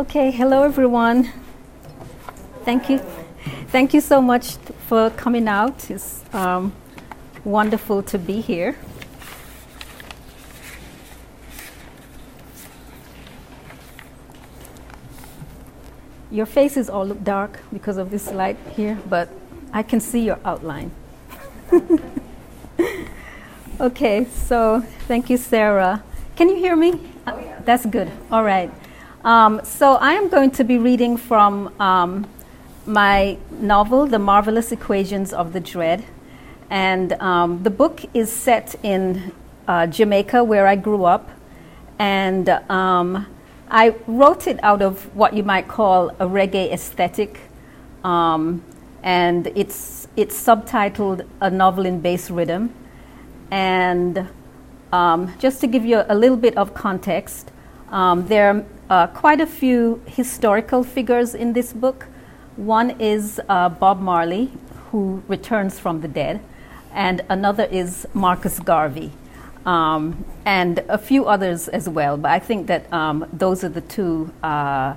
Okay, hello everyone. Thank you. Thank you so much for coming out. It's um, wonderful to be here. Your faces all look dark because of this light here, but I can see your outline. okay, so thank you, Sarah. Can you hear me? Oh, yeah. That's good. All right. Um, so I am going to be reading from um, my novel, The Marvelous Equations of the Dread. And um, the book is set in uh, Jamaica, where I grew up. And um, I wrote it out of what you might call a reggae aesthetic. Um, and it's, it's subtitled A Novel in Bass Rhythm. And um, just to give you a little bit of context, um, there are uh, quite a few historical figures in this book. One is uh, Bob Marley, who returns from the dead, and another is Marcus Garvey um, and a few others as well. But I think that um, those are the two. Uh,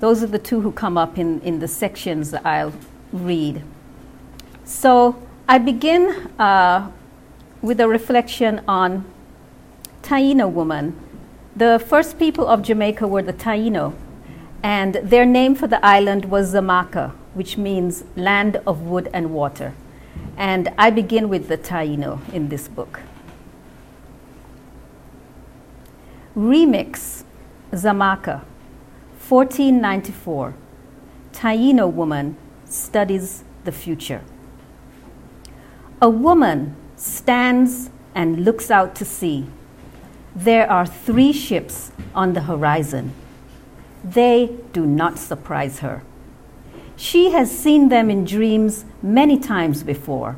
those are the two who come up in, in the sections that I'll read. So I begin uh, with a reflection on Taino woman. The first people of Jamaica were the Taino, and their name for the island was Xaymaca, which means land of wood and water. And I begin with the Taino in this book. Remix Xaymaca, 1494. Taino woman studies the future. A woman stands and looks out to sea. There are three ships on the horizon. They do not surprise her. She has seen them in dreams many times before.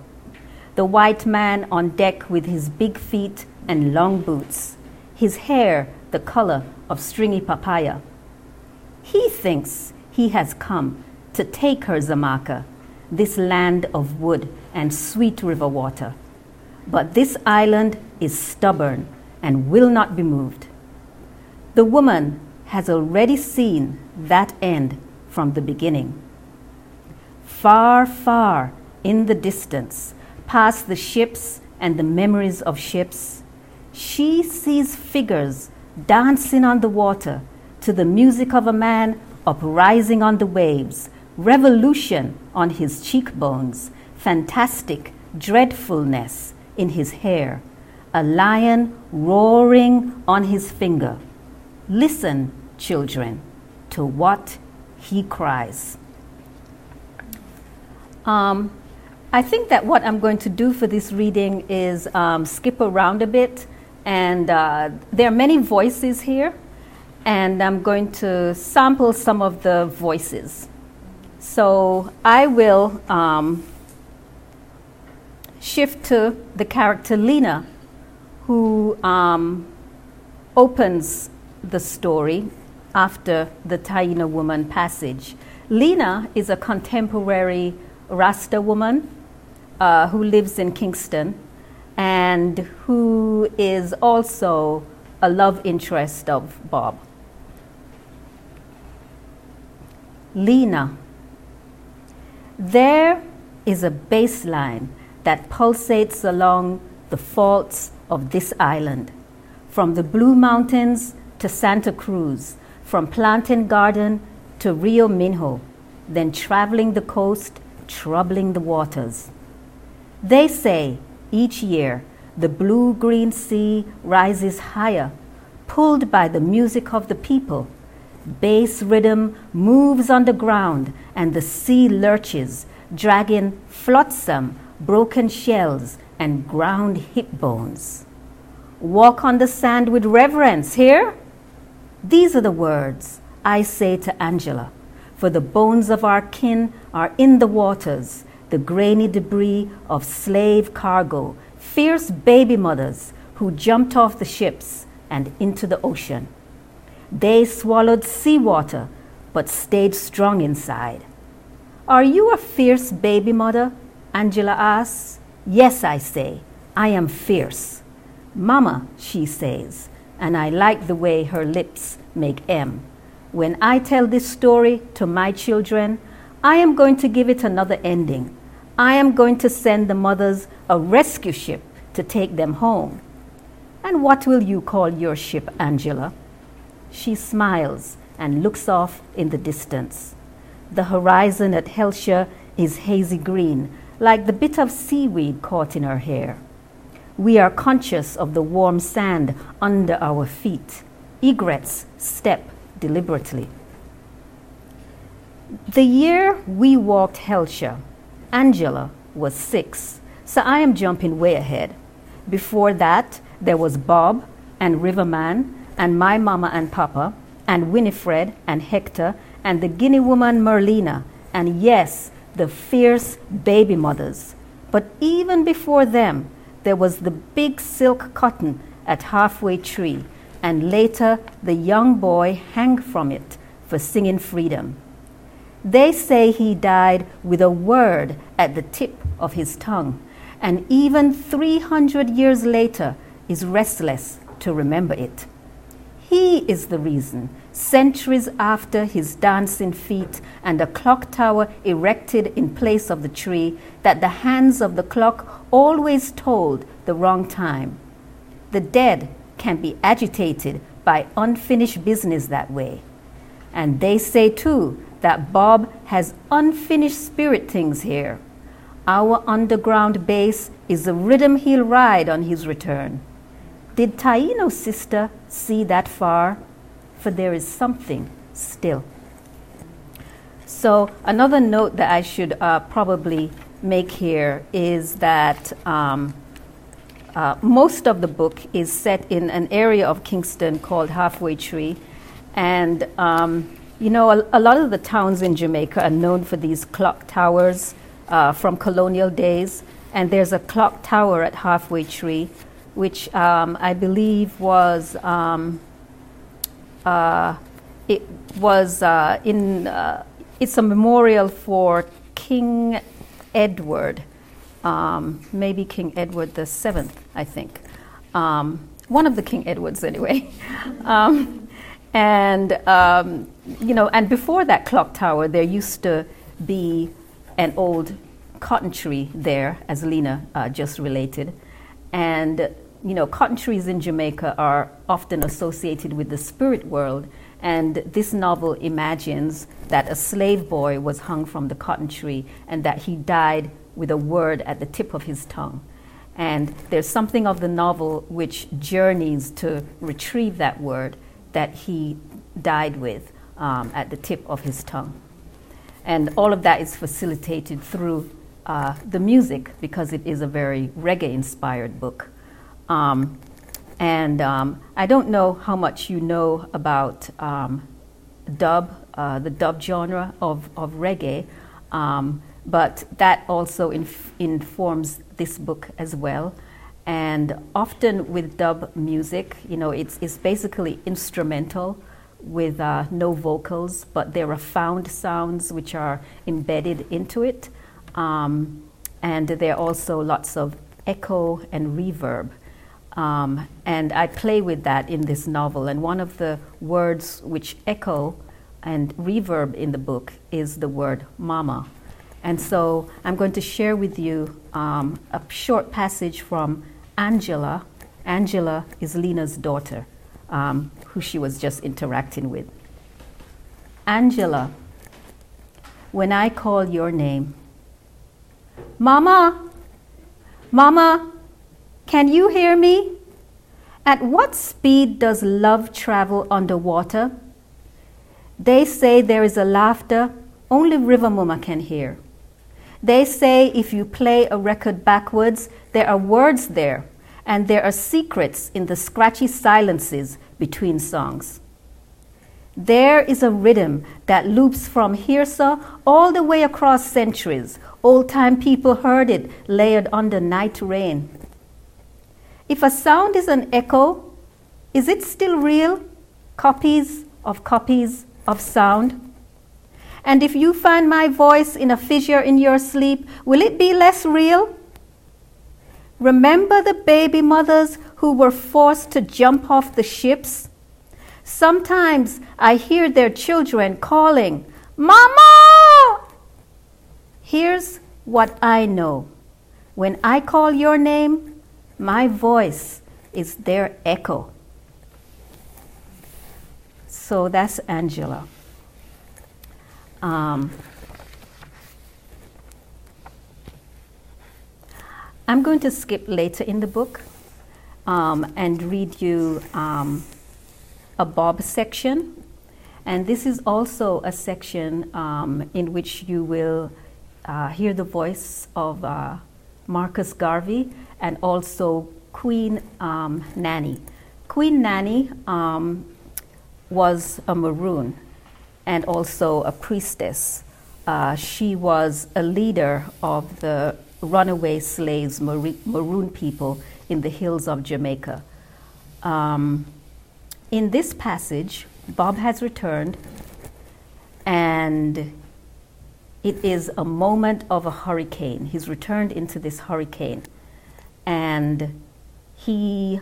The white man on deck with his big feet and long boots his hair the color of stringy papaya. He thinks he has come to take her Xaymaca, this land of wood and sweet river water. But this island is stubborn and will not be moved. The woman has already seen that end from the beginning. Far, far in the distance, past the ships and the memories of ships, she sees figures dancing on the water to the music of a man uprising on the waves, revolution on his cheekbones, fantastic dreadfulness in his hair, a lion roaring on his finger. Listen, children, to what he cries. Um, I think that what I'm going to do for this reading is um, skip around a bit and uh, there are many voices here, and I'm going to sample some of the voices. So I will um, shift to the character Lena, who um, opens the story after the Taino woman passage. Lena is a contemporary Rasta woman uh, who lives in Kingston and who is also a love interest of Bob. Lena. There is a bass line that pulsates along the faults of this island, from the Blue Mountains to Santa Cruz, from Plantain Garden to Rio Minho, then traveling the coast, troubling the waters. They say each year, the blue green sea rises higher, pulled by the music of the people. Bass rhythm moves on the ground, and the sea lurches, dragging flotsam, broken shells, and ground hip bones. Walk on the sand with reverence, here? These are the words I say to Angela, for the bones of our kin are in the waters the grainy debris of slave cargo, fierce baby mothers who jumped off the ships and into the ocean. They swallowed seawater but stayed strong inside. Are you a fierce baby mother? Angela asks. Yes, I say, I am fierce. Mama, she says, and I like the way her lips make M. when I tell this story to my children, I am going to give it another ending. I am going to send the mothers a rescue ship to take them home. And what will you call your ship, Angela? She smiles and looks off in the distance. The horizon at Hellshire is hazy green, like the bit of seaweed caught in her hair. We are conscious of the warm sand under our feet. Egrets step deliberately. The year we walked Hellshire, Angela was six, so I am jumping way ahead. Before that, there was Bob and Riverman and my mama and papa and Winifred and Hector and the Guinea woman Merlina and yes, the fierce baby mothers. But even before them, there was the big silk cotton at halfway tree and later the young boy hang from it for singing freedom. They say he died with a word at the tip of his tongue, and even 300 years later is restless to remember it. He is the reason, centuries after his dancing feet and a clock tower erected in place of the tree, that the hands of the clock always told the wrong time. The dead can be agitated by unfinished business that way. And they say too that Bob has unfinished spirit things here. Our underground base is the rhythm he'll ride on his return. Did Taino's sister see that far? For there is something still. So, another note that I should uh, probably make here is that um, uh, most of the book is set in an area of Kingston called Halfway Tree. And um, you know, a, a, lot of the towns in Jamaica are known for these clock towers uh, from colonial days. And there's a clock tower at Halfway Tree, which um, I believe was um, uh, it was uh, in uh, it's a memorial for King Edward, um, maybe King Edward the Seventh, I think, um, one of the King Edwards anyway. Um, and, um, you know, and before that clock tower, there used to be an old cotton tree there, as Lena uh, just related. And, you know, cotton trees in Jamaica are often associated with the spirit world. And this novel imagines that a slave boy was hung from the cotton tree and that he died with a word at the tip of his tongue. And there's something of the novel which journeys to retrieve that word that he died with um, at the tip of his tongue. And all of that is facilitated through uh, the music because it is a very reggae inspired book. Um, and um, I don't know how much you know about um, dub, uh, the dub genre of, of reggae, um, but that also inf- informs this book as well. And often with dub music, you know, it's, it's basically instrumental with uh, no vocals, but there are found sounds which are embedded into it. Um, and there are also lots of echo and reverb. Um, and I play with that in this novel. And one of the words which echo and reverb in the book is the word mama. And so I'm going to share with you um, a short passage from Angela. Angela is Lena's daughter, um, who she was just interacting with. Angela, when I call your name, Mama, Mama, can you hear me? At what speed does love travel underwater? They say there is a laughter only River Mama can hear. They say if you play a record backwards, there are words there, and there are secrets in the scratchy silences between songs. There is a rhythm that loops from Hirsa all the way across centuries. Old time people heard it layered under night rain. If a sound is an echo, is it still real? Copies of copies of sound? And if you find my voice in a fissure in your sleep, will it be less real? Remember the baby mothers who were forced to jump off the ships? Sometimes I hear their children calling, Mama! Here's what I know when I call your name, my voice is their echo. So that's Angela. Um, I'm going to skip later in the book um, and read you um, a Bob section. And this is also a section um, in which you will uh, hear the voice of uh, Marcus Garvey and also Queen um, Nanny. Queen Nanny um, was a Maroon and also a priestess. Uh, she was a leader of the runaway slaves, Maroon people in the hills of Jamaica. Um, in this passage, Bob has returned, and it is a moment of a hurricane. He's returned into this hurricane, and he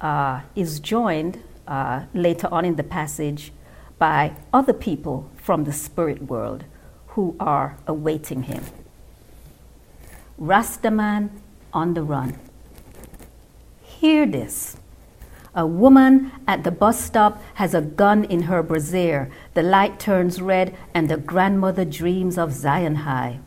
uh, is joined uh, later on in the passage by other people from the spirit world who are awaiting him. Rastaman on the run. Hear this. A woman at the bus stop has a gun in her brassiere. The light turns red, and the grandmother dreams of Zion High.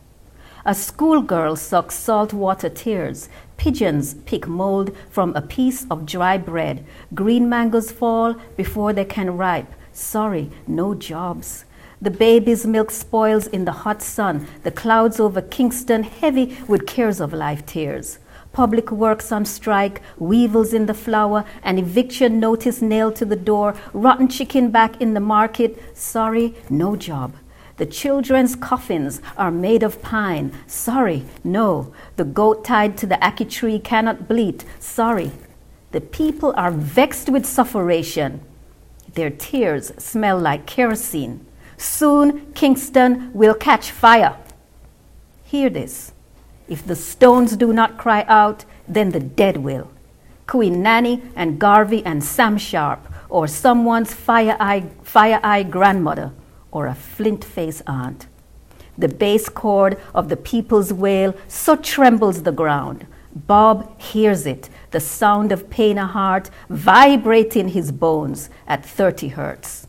A schoolgirl sucks saltwater tears. Pigeons pick mold from a piece of dry bread. Green mangoes fall before they can ripe. Sorry, no jobs. The baby's milk spoils in the hot sun, the clouds over Kingston heavy with cares of life tears. Public works on strike, weevils in the flour, an eviction notice nailed to the door, rotten chicken back in the market. Sorry, no job. The children's coffins are made of pine. Sorry, no. The goat tied to the ackee tree cannot bleat. Sorry. The people are vexed with sufferation. Their tears smell like kerosene. Soon Kingston will catch fire. Hear this. If the stones do not cry out, then the dead will. Queen Nanny and Garvey and Sam Sharpe, or someone's fire eye, fire eye grandmother, or a flint face aunt. The bass chord of the people's wail so trembles the ground. Bob hears it, the sound of pain a heart vibrating his bones at 30 hertz.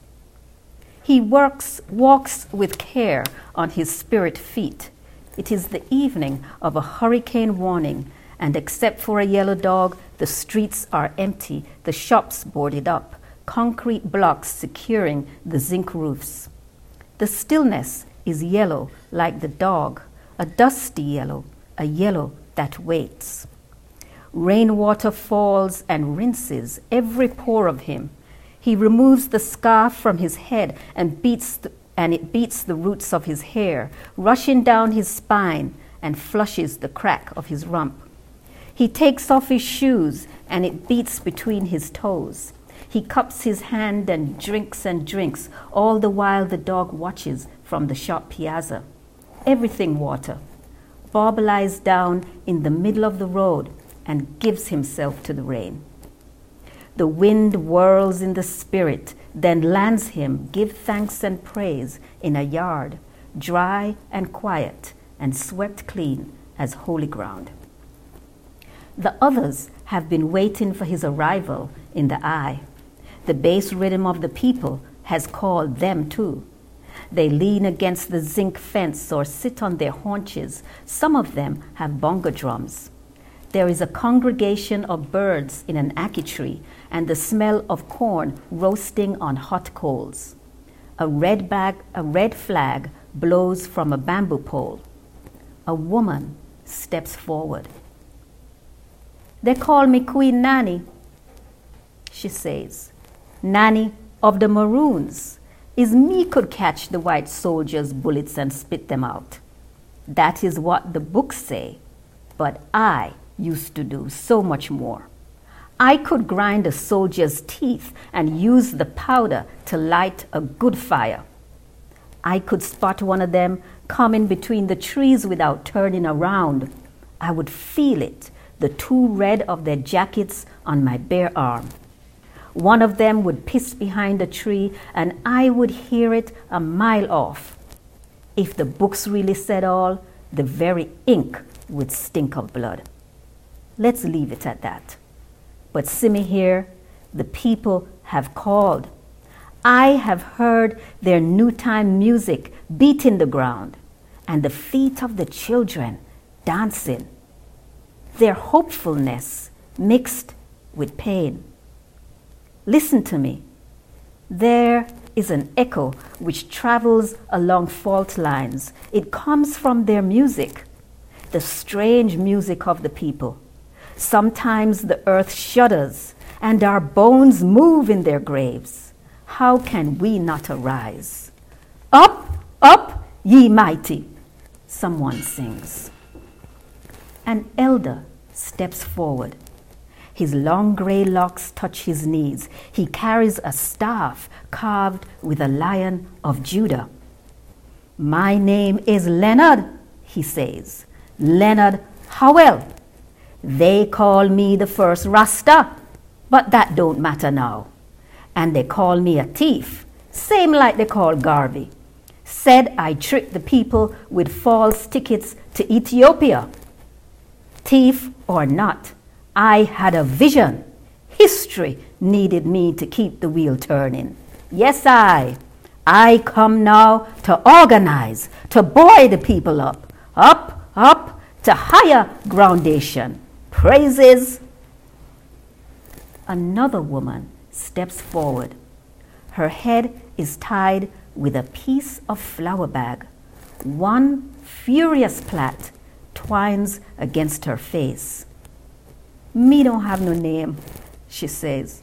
He works, walks with care on his spirit feet. It is the evening of a hurricane warning, and except for a yellow dog, the streets are empty, the shops boarded up, concrete blocks securing the zinc roofs. The stillness is yellow like the dog, a dusty yellow, a yellow that waits. Rainwater falls and rinses every pore of him. He removes the scarf from his head and beats the, and it beats the roots of his hair, rushing down his spine and flushes the crack of his rump. He takes off his shoes and it beats between his toes. He cups his hand and drinks and drinks, all the while the dog watches from the shop piazza. Everything water. Bob lies down in the middle of the road and gives himself to the rain. The wind whirls in the spirit, then lands him, give thanks and praise, in a yard, dry and quiet, and swept clean as holy ground. The others have been waiting for his arrival in the eye. The bass rhythm of the people has called them too. They lean against the zinc fence or sit on their haunches. Some of them have bongo drums. There is a congregation of birds in an ackee tree and the smell of corn roasting on hot coals. A red, bag, a red flag blows from a bamboo pole. A woman steps forward. They call me Queen Nanny, she says. Nanny of the Maroons. Is me could catch the white soldiers' bullets and spit them out. That is what the books say, but I used to do so much more. I could grind a soldier's teeth and use the powder to light a good fire. I could spot one of them coming between the trees without turning around. I would feel it, the two red of their jackets on my bare arm. One of them would piss behind a tree, and I would hear it a mile off. If the books really said all, the very ink would stink of blood. Let's leave it at that. But see me here, the people have called. I have heard their new time music beating the ground and the feet of the children dancing. Their hopefulness mixed with pain. Listen to me. There is an echo which travels along fault lines. It comes from their music, the strange music of the people. Sometimes the earth shudders and our bones move in their graves. How can we not arise? Up, up, ye mighty, someone sings. An elder steps forward his long gray locks touch his knees. He carries a staff carved with a lion of Judah. My name is Leonard, he says. Leonard Howell. They call me the first Rasta, but that don't matter now. And they call me a thief, same like they call Garvey. Said I tricked the people with false tickets to Ethiopia. Thief or not, I had a vision. History needed me to keep the wheel turning. Yes, I. I come now to organize, to buoy the people up, up, up to higher groundation. Praises. Another woman steps forward. Her head is tied with a piece of flour bag. One furious plait twines against her face. Me don't have no name, she says.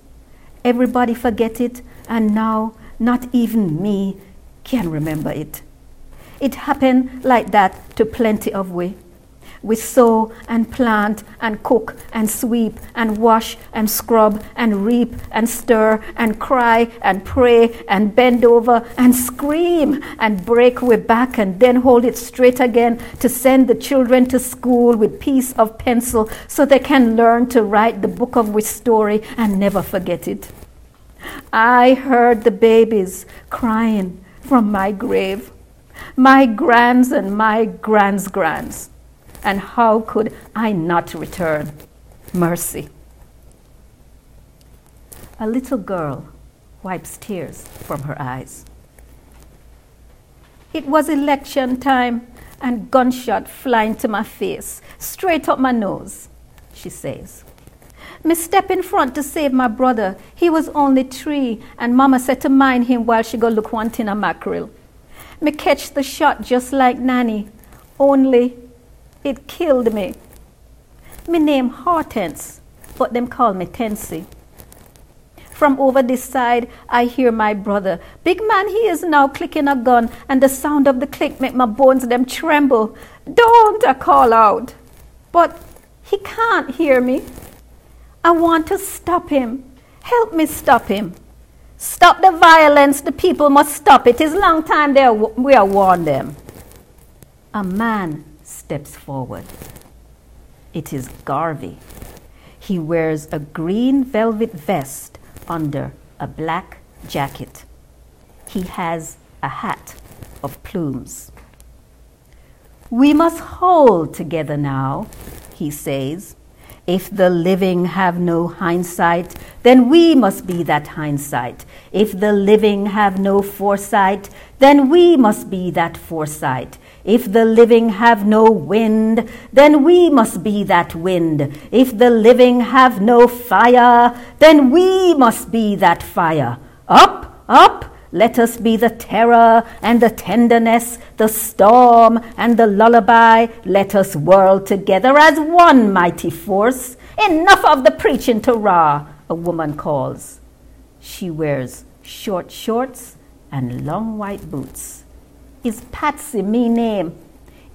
Everybody forget it, and now not even me can remember it. It happened like that to plenty of we. We sow and plant and cook and sweep and wash and scrub and reap and stir and cry and pray and bend over and scream and break with back and then hold it straight again to send the children to school with piece of pencil so they can learn to write the book of which story and never forget it. I heard the babies crying from my grave, my grands and my grands' grands and how could I not return mercy? A little girl wipes tears from her eyes. It was election time and gunshot flying to my face, straight up my nose, she says. Me step in front to save my brother. He was only three, and mama said to mind him while she go look one tin of mackerel. Me catch the shot just like Nanny, only it killed me. Me name Hortense, but them call me Tensi. From over this side, I hear my brother. Big man, he is now clicking a gun, and the sound of the click make my bones them tremble. Don't I call out. But he can't hear me. I want to stop him. Help me stop him. Stop the violence. The people must stop it. It's long time they are, we are warned them. A man steps forward. It is Garvey. He wears a green velvet vest under a black jacket. He has a hat of plumes. We must hold together now, he says. If the living have no hindsight, then we must be that hindsight. If the living have no foresight, then we must be that foresight. If the living have no wind, then we must be that wind. If the living have no fire, then we must be that fire. Up, up, let us be the terror and the tenderness, the storm and the lullaby. Let us whirl together as one mighty force. Enough of the preaching to Ra, a woman calls. She wears short shorts and long white boots is Patsy, me name.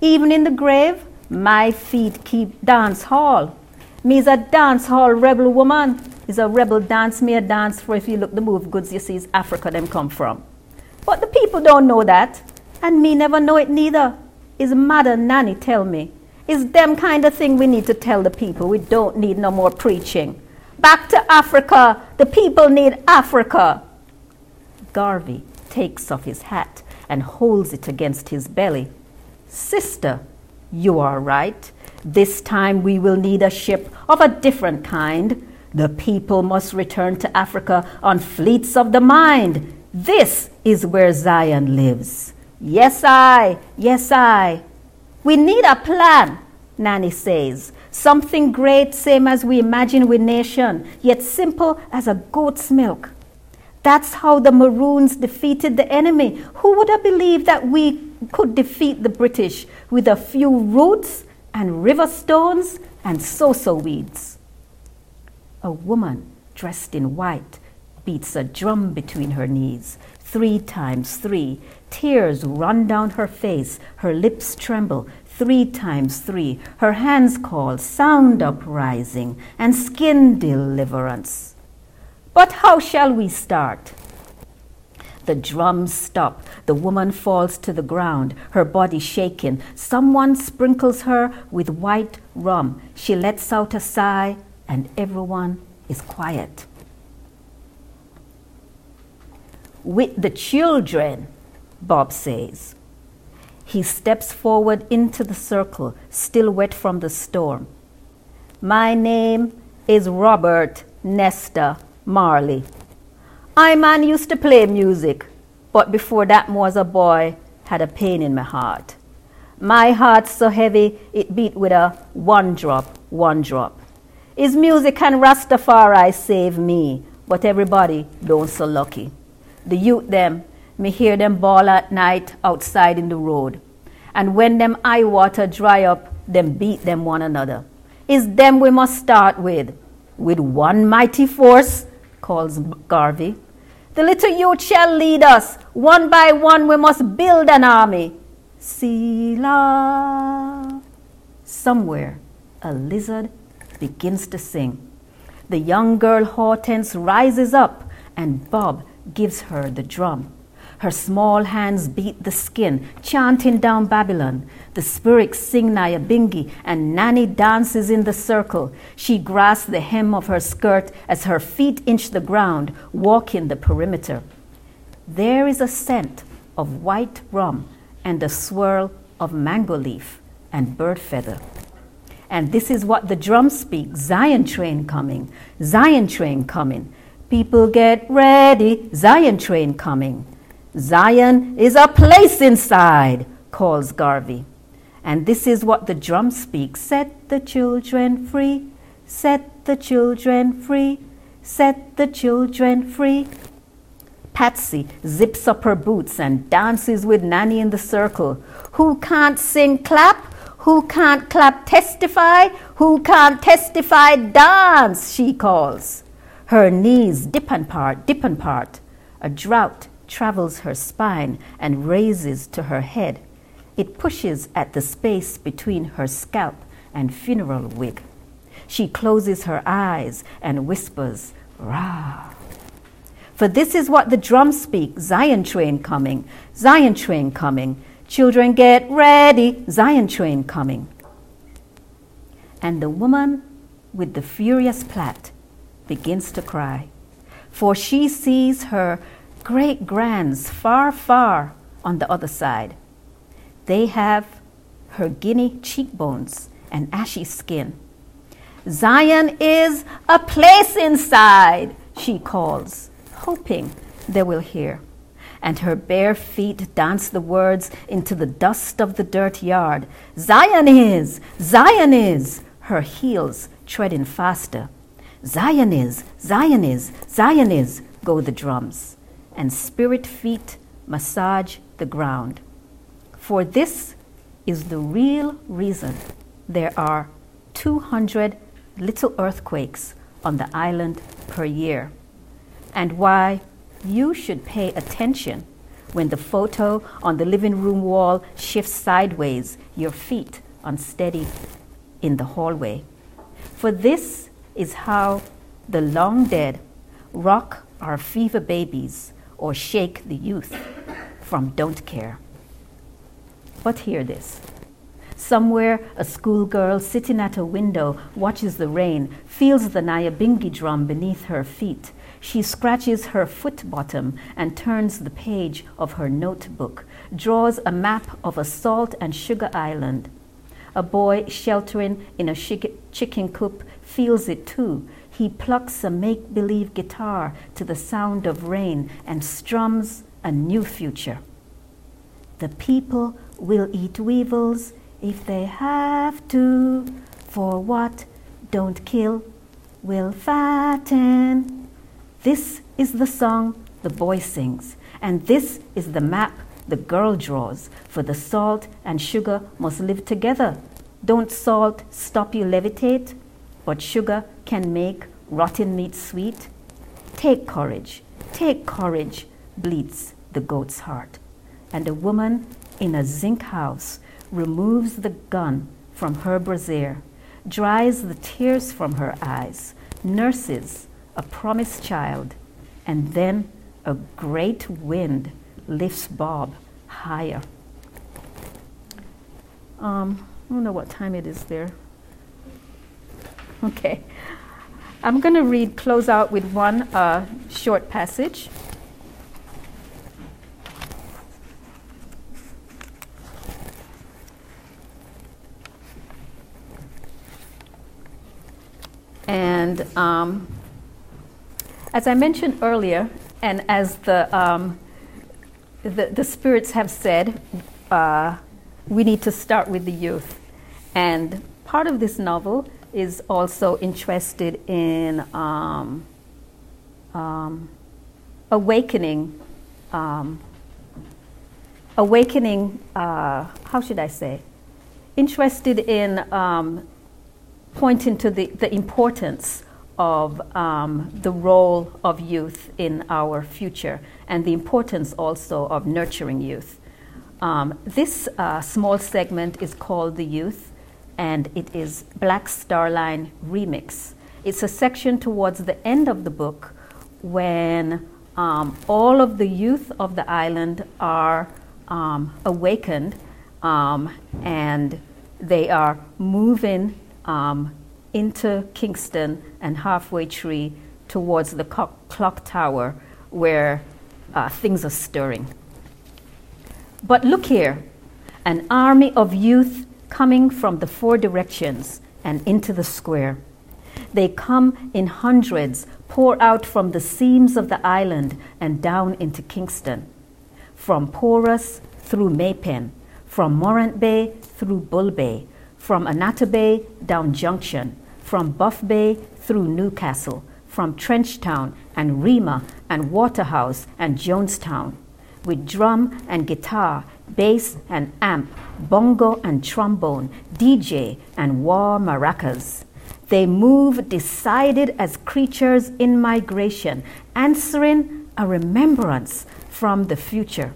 Even in the grave, my feet keep dance hall. Me's a dance hall rebel woman. Is a rebel dance me a dance for if you look the move goods you see is Africa them come from. But the people don't know that. And me never know it neither. Is mother nanny tell me. Is them kind of thing we need to tell the people. We don't need no more preaching. Back to Africa. The people need Africa. Garvey takes off his hat and holds it against his belly. Sister, you are right. This time we will need a ship of a different kind. The people must return to Africa on fleets of the mind. This is where Zion lives. Yes, I. Yes, I. We need a plan, Nanny says. Something great, same as we imagine with nation, yet simple as a goat's milk. That's how the Maroons defeated the enemy. Who would have believed that we could defeat the British with a few roots and river stones and so-so weeds? A woman dressed in white beats a drum between her knees. Three times three. Tears run down her face. Her lips tremble. Three times three. Her hands call, sound uprising, and skin deliverance. But how shall we start? The drums stop. The woman falls to the ground, her body shaking. Someone sprinkles her with white rum. She lets out a sigh, and everyone is quiet. With the children, Bob says. He steps forward into the circle, still wet from the storm. My name is Robert Nesta Marley. I man used to play music, but before that was a boy, had a pain in my heart. My heart so heavy it beat with a one drop, one drop. Is music and Rastafari save me, but everybody don't so lucky. The youth them, me hear them bawl at night outside in the road. And when them eye water dry up, them beat them one another. Is them we must start with, with one mighty force calls Garvey. The little youth shall lead us. One by one, we must build an army. Selah. Somewhere, a lizard begins to sing. The young girl Hortense rises up, and Bob gives her the drum. Her small hands beat the skin, chanting down Babylon. The spirits sing Nyabingi, and Nanny dances in the circle. She grasps the hem of her skirt as her feet inch the ground, walking the perimeter. There is a scent of white rum and a swirl of mango leaf and bird feather. And this is what the drums speak Zion train coming, Zion train coming. People get ready, Zion train coming. Zion is a place inside, calls Garvey. And this is what the drum speaks Set the children free, set the children free, set the children free. Patsy zips up her boots and dances with Nanny in the circle. Who can't sing, clap? Who can't clap, testify? Who can't testify, dance? She calls. Her knees dip and part, dip and part. A drought travels her spine and raises to her head. It pushes at the space between her scalp and funeral wig. She closes her eyes and whispers, Rah. For this is what the drums speak Zion train coming, Zion train coming. Children get ready, Zion train coming. And the woman with the furious plait begins to cry, for she sees her great grands far, far on the other side. They have her guinea cheekbones and ashy skin. Zion is a place inside, she calls, hoping they will hear. And her bare feet dance the words into the dust of the dirt yard. Zion is, Zion is, her heels treading faster. Zion is, Zion is, Zion is, go the drums and spirit feet massage the ground. For this is the real reason there are 200 little earthquakes on the island per year, and why you should pay attention when the photo on the living room wall shifts sideways, your feet unsteady in the hallway. For this is how the long dead rock our fever babies or shake the youth from don't care. But hear this Somewhere, a schoolgirl sitting at a window watches the rain, feels the Nyabingi drum beneath her feet. She scratches her foot bottom and turns the page of her notebook, draws a map of a salt and sugar island. A boy sheltering in a chicken coop feels it too. He plucks a make believe guitar to the sound of rain and strums a new future. The people will eat weevils if they have to, for what don't kill will fatten. This is the song the boy sings, and this is the map the girl draws, for the salt and sugar must live together. Don't salt stop you levitate, but sugar can make rotten meat sweet. Take courage, take courage, bleats the goat's heart. And a woman in a zinc house removes the gun from her brassiere, dries the tears from her eyes, nurses a promised child, and then a great wind lifts Bob higher. Um, I don't know what time it is there. Okay. I'm going to read, close out with one uh, short passage. And um, as I mentioned earlier, and as the, um, the, the, spirits have said, uh, we need to start with the youth. And part of this novel is also interested in um, um, awakening, um, awakening, uh, how should I say? Interested in um, pointing to the, the importance of um, the role of youth in our future and the importance also of nurturing youth. Um, this uh, small segment is called The Youth, and it is Black Star Line Remix. It's a section towards the end of the book when um, all of the youth of the island are um, awakened um, and they are moving um, into Kingston and halfway tree towards the co- clock tower where uh, things are stirring. But look here an army of youth coming from the four directions and into the square. They come in hundreds, pour out from the seams of the island and down into Kingston, from Porus through Maypen, from Morant Bay through Bull Bay, from Annotto Bay down Junction, from Buff Bay through Newcastle, from Trenchtown and Rema and Waterhouse and Jonestown, with drum and guitar, bass and amp, bongo and trombone, DJ and war maracas. They move decided as creatures in migration, answering a remembrance from the future.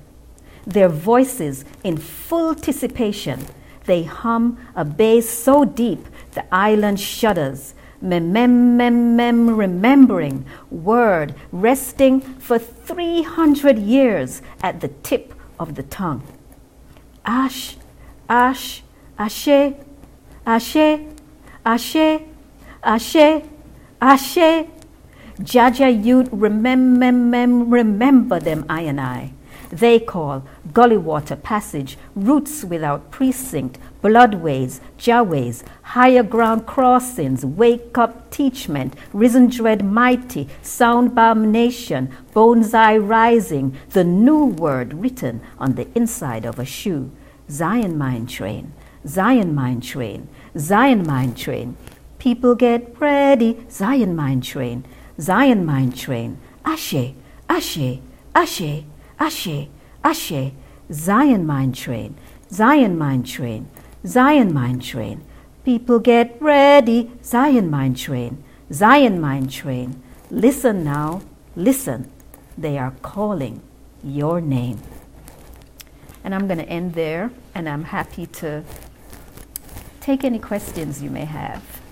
Their voices in full anticipation they hum a bass so deep the island shudders. Mem, mem, mem, mem, remembering, word resting for 300 years at the tip of the tongue. Ash, ash, ashe, ashe, ashe, ashe, ashe. Jaja Yud, remember, mem, remember them, I and I they call gully water passage, routes without precinct, bloodways, jaways, higher ground crossings, wake up teachment, risen dread mighty, sound bomb nation, bonsai rising, the new word written on the inside of a shoe. Zion mine train, Zion mine train, Zion mine train. People get ready, Zion mine train, Zion mine train. Ashe, Ashe, Ashe. Ashe, Ashe, Zion Mine Train, Zion Mine Train, Zion Mine Train. People get ready, Zion Mine Train, Zion Mine Train. Listen now, listen. They are calling your name. And I'm going to end there, and I'm happy to take any questions you may have.